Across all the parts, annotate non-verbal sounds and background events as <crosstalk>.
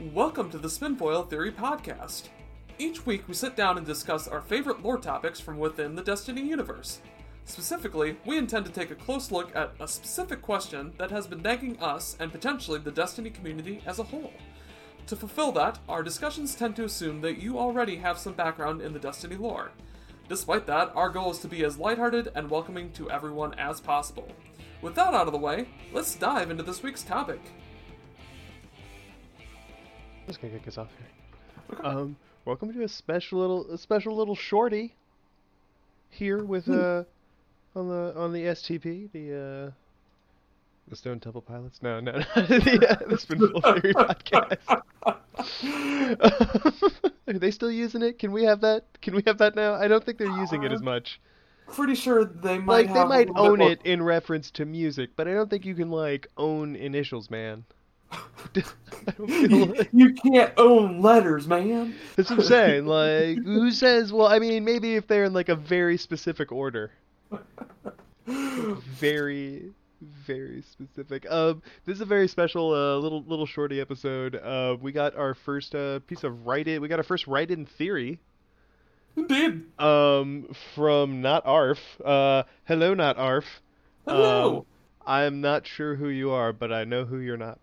Welcome to the Spinfoil Theory Podcast. Each week we sit down and discuss our favorite lore topics from within the Destiny universe. Specifically, we intend to take a close look at a specific question that has been nagging us and potentially the Destiny community as a whole. To fulfill that, our discussions tend to assume that you already have some background in the Destiny lore. Despite that, our goal is to be as lighthearted and welcoming to everyone as possible. With that out of the way, let's dive into this week's topic. I'm just gonna kick us off here. <laughs> Um, welcome to a special little, a special little shorty. Here with uh, on the on the STP, the uh, the Stone Temple Pilots. No, no, <laughs> no <laughs> the, uh, the Spinfoil Theory podcast. Are they still using it? Can we have that? Can we have that now? I don't think they're using it as much. Pretty sure they might Like they might own more- it in reference to music, but I don't think you can like own initials, man. <laughs> I don't feel You, you can't own letters, man. That's what I'm saying. Like, who says? Well, I mean, maybe if they're in like a very specific order. Very, very specific. Um, this is a very special uh, little little shorty episode. Uh, we got our first uh, piece of write in. We got our first write in theory. Indeed. Um, from not Arf. Uh, hello, not Arf. Hello. Um, I'm not sure who you are, but I know who you're not.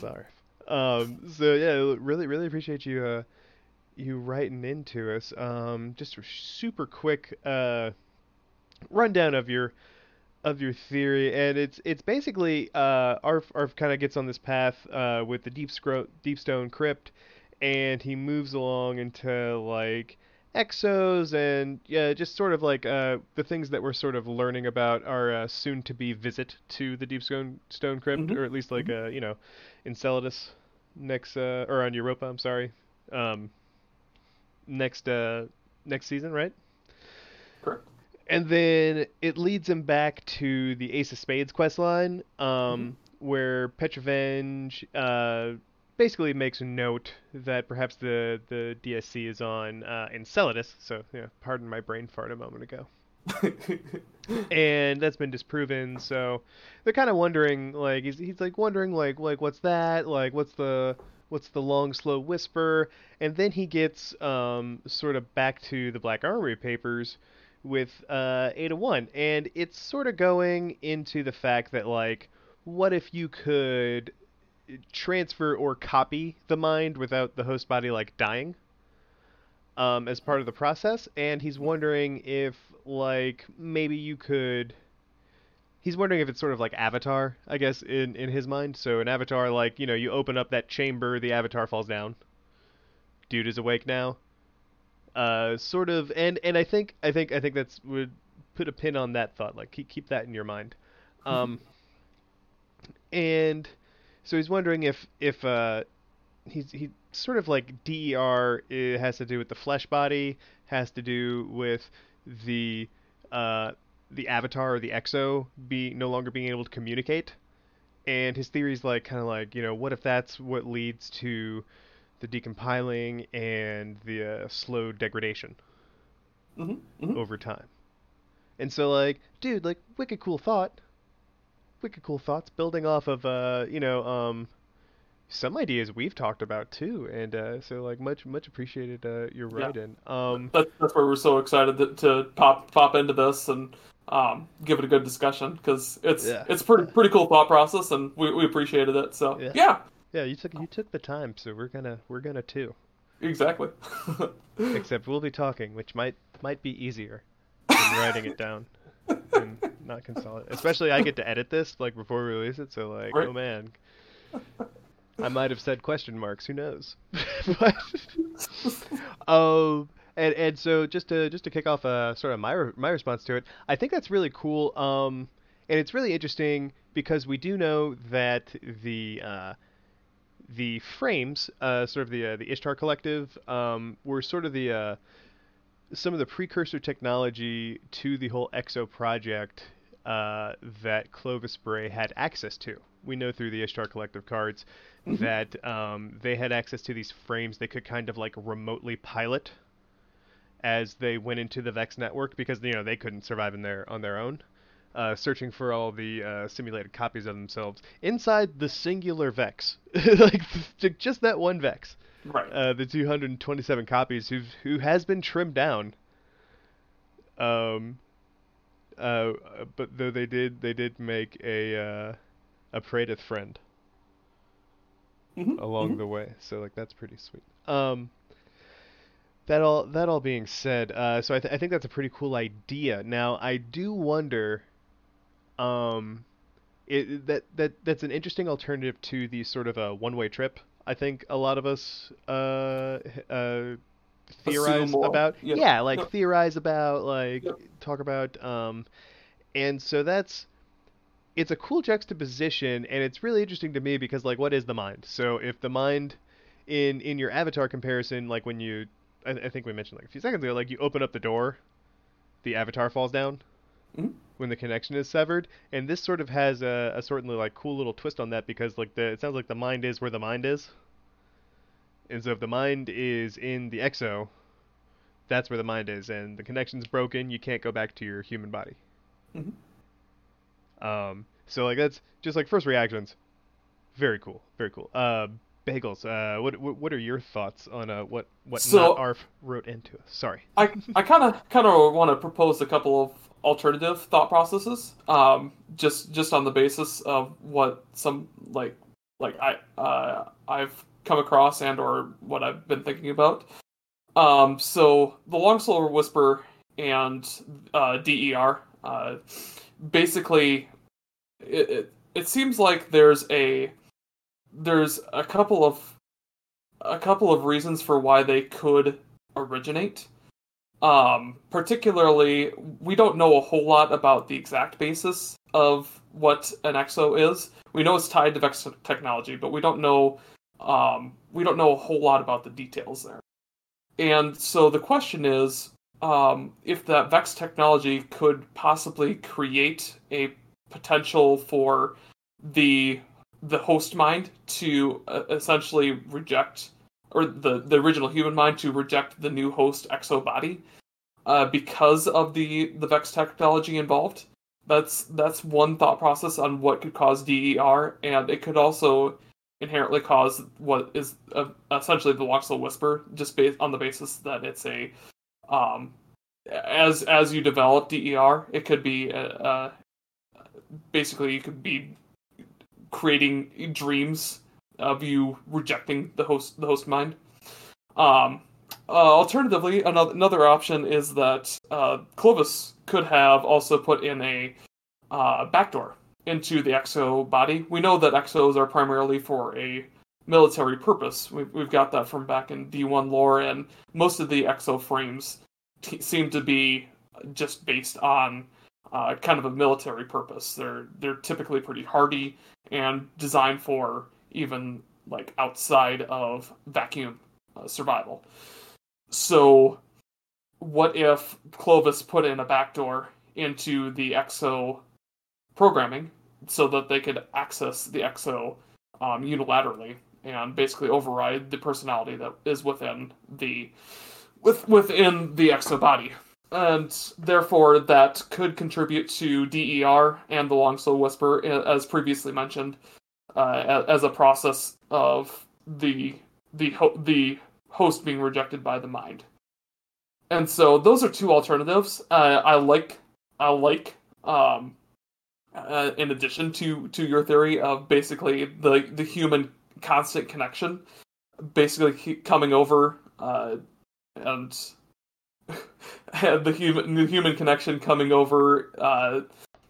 It's. Um, so yeah, really, really appreciate you, uh, you writing into us. Um, just a super quick, uh, rundown of your, of your theory, and it's it's basically uh, Arf Arf kind of gets on this path uh, with the deep scro- deep stone crypt, and he moves along into like exos and yeah, just sort of like uh, the things that we're sort of learning about our uh, soon to be visit to the deep stone stone crypt, Mhm, or at least like uh, you know, Enceladus next uh, or on Europa. I'm sorry, um, next uh, next season, right? Correct. And then it leads him back to the Ace of Spades quest line, um, Mm-hmm. where Petra Venj uh, basically makes a note that perhaps the, the DSC is on uh, Enceladus. So, yeah, pardon my brain fart a moment ago. <laughs> And that's been disproven. So they're kind of wondering, like, he's, he's like wondering, like, like what's that? Like, what's the what's the long slow whisper? And then he gets um, sort of back to the Black Armory papers with uh, Ada One, and it's sort of going into the fact that like, what if you could transfer or copy the mind without the host body like dying um, as part of the process? And he's wondering if like maybe you could. He's wondering if it's sort of like Avatar, I guess, in in his mind. So an Avatar, like you know, you open up that chamber, the Avatar falls down. Dude is awake now uh, sort of, and and I think I think I think that's would put a pin on that thought. Like keep keep that in your mind. Um, <laughs> and so he's wondering if if uh, he's he sort of like DER it has to do with the flesh body, has to do with the uh, the avatar or the exo be no longer being able to communicate. And his theory is like kind of like you know what if that's what leads to the decompiling and the uh, slow degradation hmm hmm over time. And so like, dude, like wicked cool thought. Wicked cool thoughts building off of uh, you know, um some ideas we've talked about too. And uh so like much much appreciated uh your Yeah. write in. Um That, that's why we're so excited to, to pop pop into this and um, give it a good discussion because it's Yeah. it's pretty pretty cool thought process and we, we appreciated it. So Yeah. yeah, yeah, you took you took the time, so we're gonna we're gonna too. exactly. Except we'll be talking, which might might be easier <laughs> than writing it down and not consolidate. Especially I get to edit this like before we release it, so like, Right. oh man, <laughs> I might have said question marks. Who knows? <laughs> but um, and and so just to just to kick off uh, sort of my re- my response to it, I think that's really cool. Um, and it's really interesting because we do know that the uh, the frames, uh, sort of the uh, the Ishtar Collective, um, were sort of the uh, some of the precursor technology to the whole EXO project uh, that Clovis Bray had access to. We know through the Ishtar Collective cards Mhm. that um, they had access to these frames they could kind of like remotely pilot as they went into the Vex network because you know they couldn't survive in their on their own. uh, searching for all the uh, simulated copies of themselves inside the singular Vex, <laughs> like just that one Vex. Right. Uh, the 227 copies who who has been trimmed down. Um. Uh, but though they did they did make a uh, a Praedyth friend Mhm, along mhm. the way, so like that's pretty sweet. Um. That all that all being said, uh, so I, th- I think that's a pretty cool idea. Now I do wonder, um, it, that that that's an interesting alternative to the sort of a one-way trip. I think a lot of us uh, uh, theorize about. yeah. Yeah, like theorize about, like Yep. talk about, um, and so that's it's a cool juxtaposition, and it's really interesting to me because like, what is the mind? So if the mind in in your avatar comparison, like when you, I, I think we mentioned like a few seconds ago, like you open up the door, the avatar falls down Mhm. when the connection is severed, and this sort of has a, a certainly like cool little twist on that because like the it sounds like the mind is where the mind is, and so if the mind is in the exo, that's where the mind is, and the connection's broken, you can't go back to your human body. Mhm. Um, so like that's just like first reactions. Very cool, very cool. Uh, bagels. Uh, what what, what are your thoughts on uh what what So- not Arf wrote into us? Sorry. I I kind of kind of want to propose a couple of alternative thought processes, um, just just on the basis of what some like like I uh, I've come across and or what I've been thinking about. Um, so the Long Solar Whisper and uh, DER, uh, basically, it, it it seems like there's a there's a couple of a couple of reasons for why they could originate. Um, particularly, we don't know a whole lot about the exact basis of what an exo is. We know it's tied to Vex technology, but we don't know um, we don't know a whole lot about the details there. And so the question is, um, if that Vex technology could possibly create a potential for the the host mind to uh, essentially reject or the the original human mind to reject the new host exo body uh, because of the the Vex technology involved. That's that's one thought process on what could cause DER, and it could also inherently cause what is uh, essentially the Loxel Whisper, just based on the basis that it's a um, as as you develop DER, it could be uh, uh, basically you could be creating dreams of you rejecting the host the host mind. Um, uh, alternatively, another another option is that uh, Clovis could have also put in a uh, backdoor into the exo body. We know that exos are primarily for a military purpose. We've, we've got that from back in D1 lore, and most of the exo frames t- seem to be just based on uh, kind of a military purpose. They're they're typically pretty hardy and designed for even like outside of vacuum uh, survival. So, what if Clovis put in a backdoor into the EXO programming so that they could access the EXO um, unilaterally and basically override the personality that is within the with within the EXO body? and therefore that could contribute to DER and the long slow whisper, as previously mentioned, uh, as a process of the the ho- the host being rejected by the mind. And so those are two alternatives. Uh, I like I like um, uh, in addition to to your theory of basically the the human constant connection, basically coming over uh, and <laughs> the human the human connection coming over uh,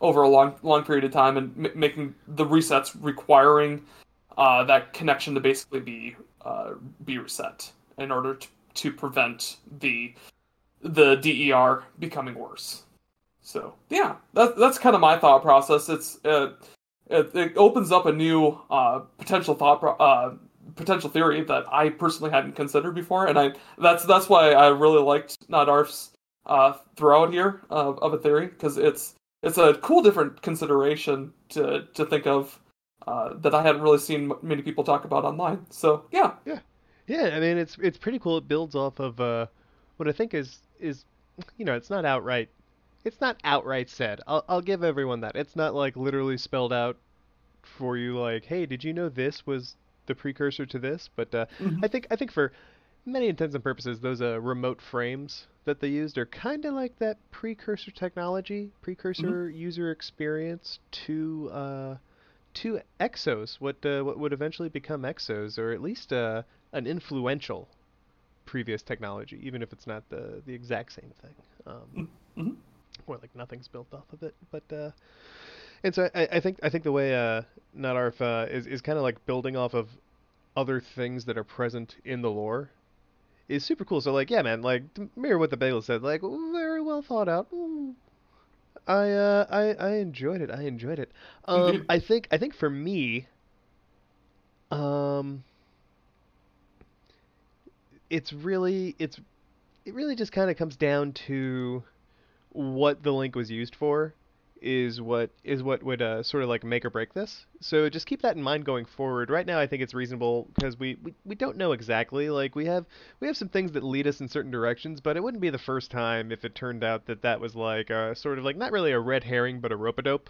over a long long period of time and m- making the resets requiring uh, that connection to basically be uh, be reset in order to, to prevent the the DER becoming worse. So yeah, that, that's kind of my thought process. It's uh, it, it opens up a new uh, potential thought pro- uh, potential theory that I personally hadn't considered before, and I that's that's why I really liked Not Arf's uh, throughout here of, of a theory because it's it's a cool different consideration to to think of uh, that I hadn't really seen many people talk about online. So yeah, Yeah, I mean it's it's pretty cool. It builds off of uh, what I think is is you know it's not outright it's not outright said. I'll I'll give everyone that. It's not like literally spelled out for you like, "Hey, did you know this was the precursor to this?" But uh, Mhm. I think I think for many intents and purposes, those uh, remote frames that they used are kind of like that precursor technology, precursor user experience to uh, to Exos, what uh, what would eventually become Exos, or at least uh, an influential previous technology, even if it's not the the exact same thing. Um, Mhm. Or like nothing's built off of it. But uh, and so I, I think I think the way uh, Not Arf uh, is is kind of like building off of other things that are present in the lore is super cool. So like yeah, man, like mirror what the Bagel said, like very well thought out. Ooh. I uh I I enjoyed it. I enjoyed it. Um I think I think for me um it's really it's it really just kind of comes down to what the link was used for is what is what would uh, sort of like make or break this. So just keep that in mind going forward. Right now, I think it's reasonable because we, we, we don't know exactly. Like we have we have some things that lead us in certain directions, but it wouldn't be the first time if it turned out that that was like a sort of like not really a red herring, but a rope a dope.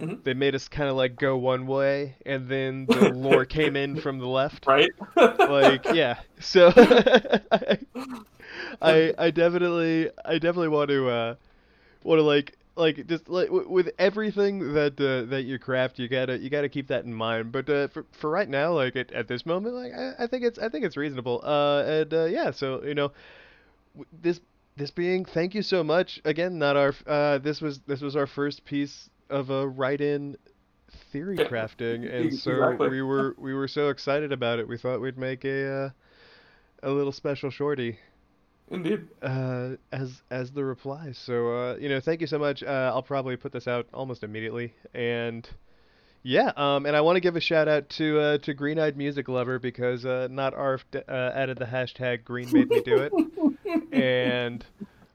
Mhm. They made us kind of like go one way, and then the <laughs> lore came in from the left Right? like yeah so <laughs> <laughs> I, I i definitely i definitely want to uh want to like like just like w- with everything that uh, that you craft you gotta you gotta keep that in mind. But uh for, for right now like at, at this moment like I, I think it's i think it's reasonable. Uh and uh yeah so you know w- this this being thank you so much. Again not our uh this was this was our first piece of a write-in theory crafting. And so exactly. we were we were so excited about it. We thought we'd make a uh, a little special shorty Indeed. uh, as as the reply so uh, you know thank you so much uh, I'll probably put this out almost immediately and yeah um and I want to give a shout out to uh, to Green Eyed Music Lover because uh, not Arf d- uh, added the hashtag Green made me do it and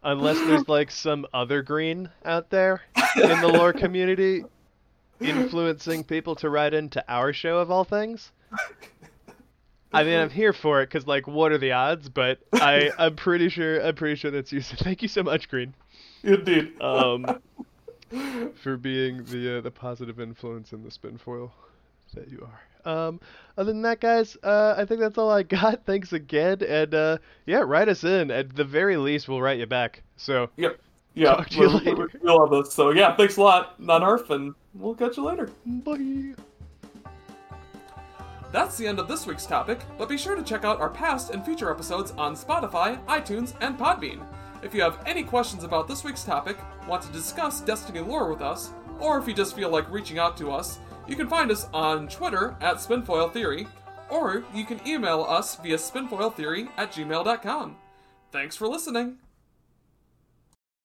unless there's like some other green out there in the lore community <laughs> influencing people to write into our show of all things. I mean, I'm here for it because, like, what are the odds? But I, <laughs> I'm pretty sure, I'm pretty sure that's you. So thank you so much, Green, Indeed. um, <laughs> for being the uh, the positive influence in the spin foil that you are. Um, other than that, guys, uh, I think that's all I got. <laughs> Thanks again, and uh, yeah, write us in. At the very least, we'll write you back. So Yep. Yeah. Talk to you we- we- later. We love this. So yeah, thanks a lot, Not Arf, and we'll catch you later. bye. That's the end of this week's topic, but be sure to check out our past and future episodes on Spotify, iTunes, and Podbean. If you have any questions about this week's topic, want to discuss Destiny lore with us, or if you just feel like reaching out to us, you can find us on Twitter at Spinfoil Theory, or you can email us via spinfoiltheory at gmail.com. Thanks for listening!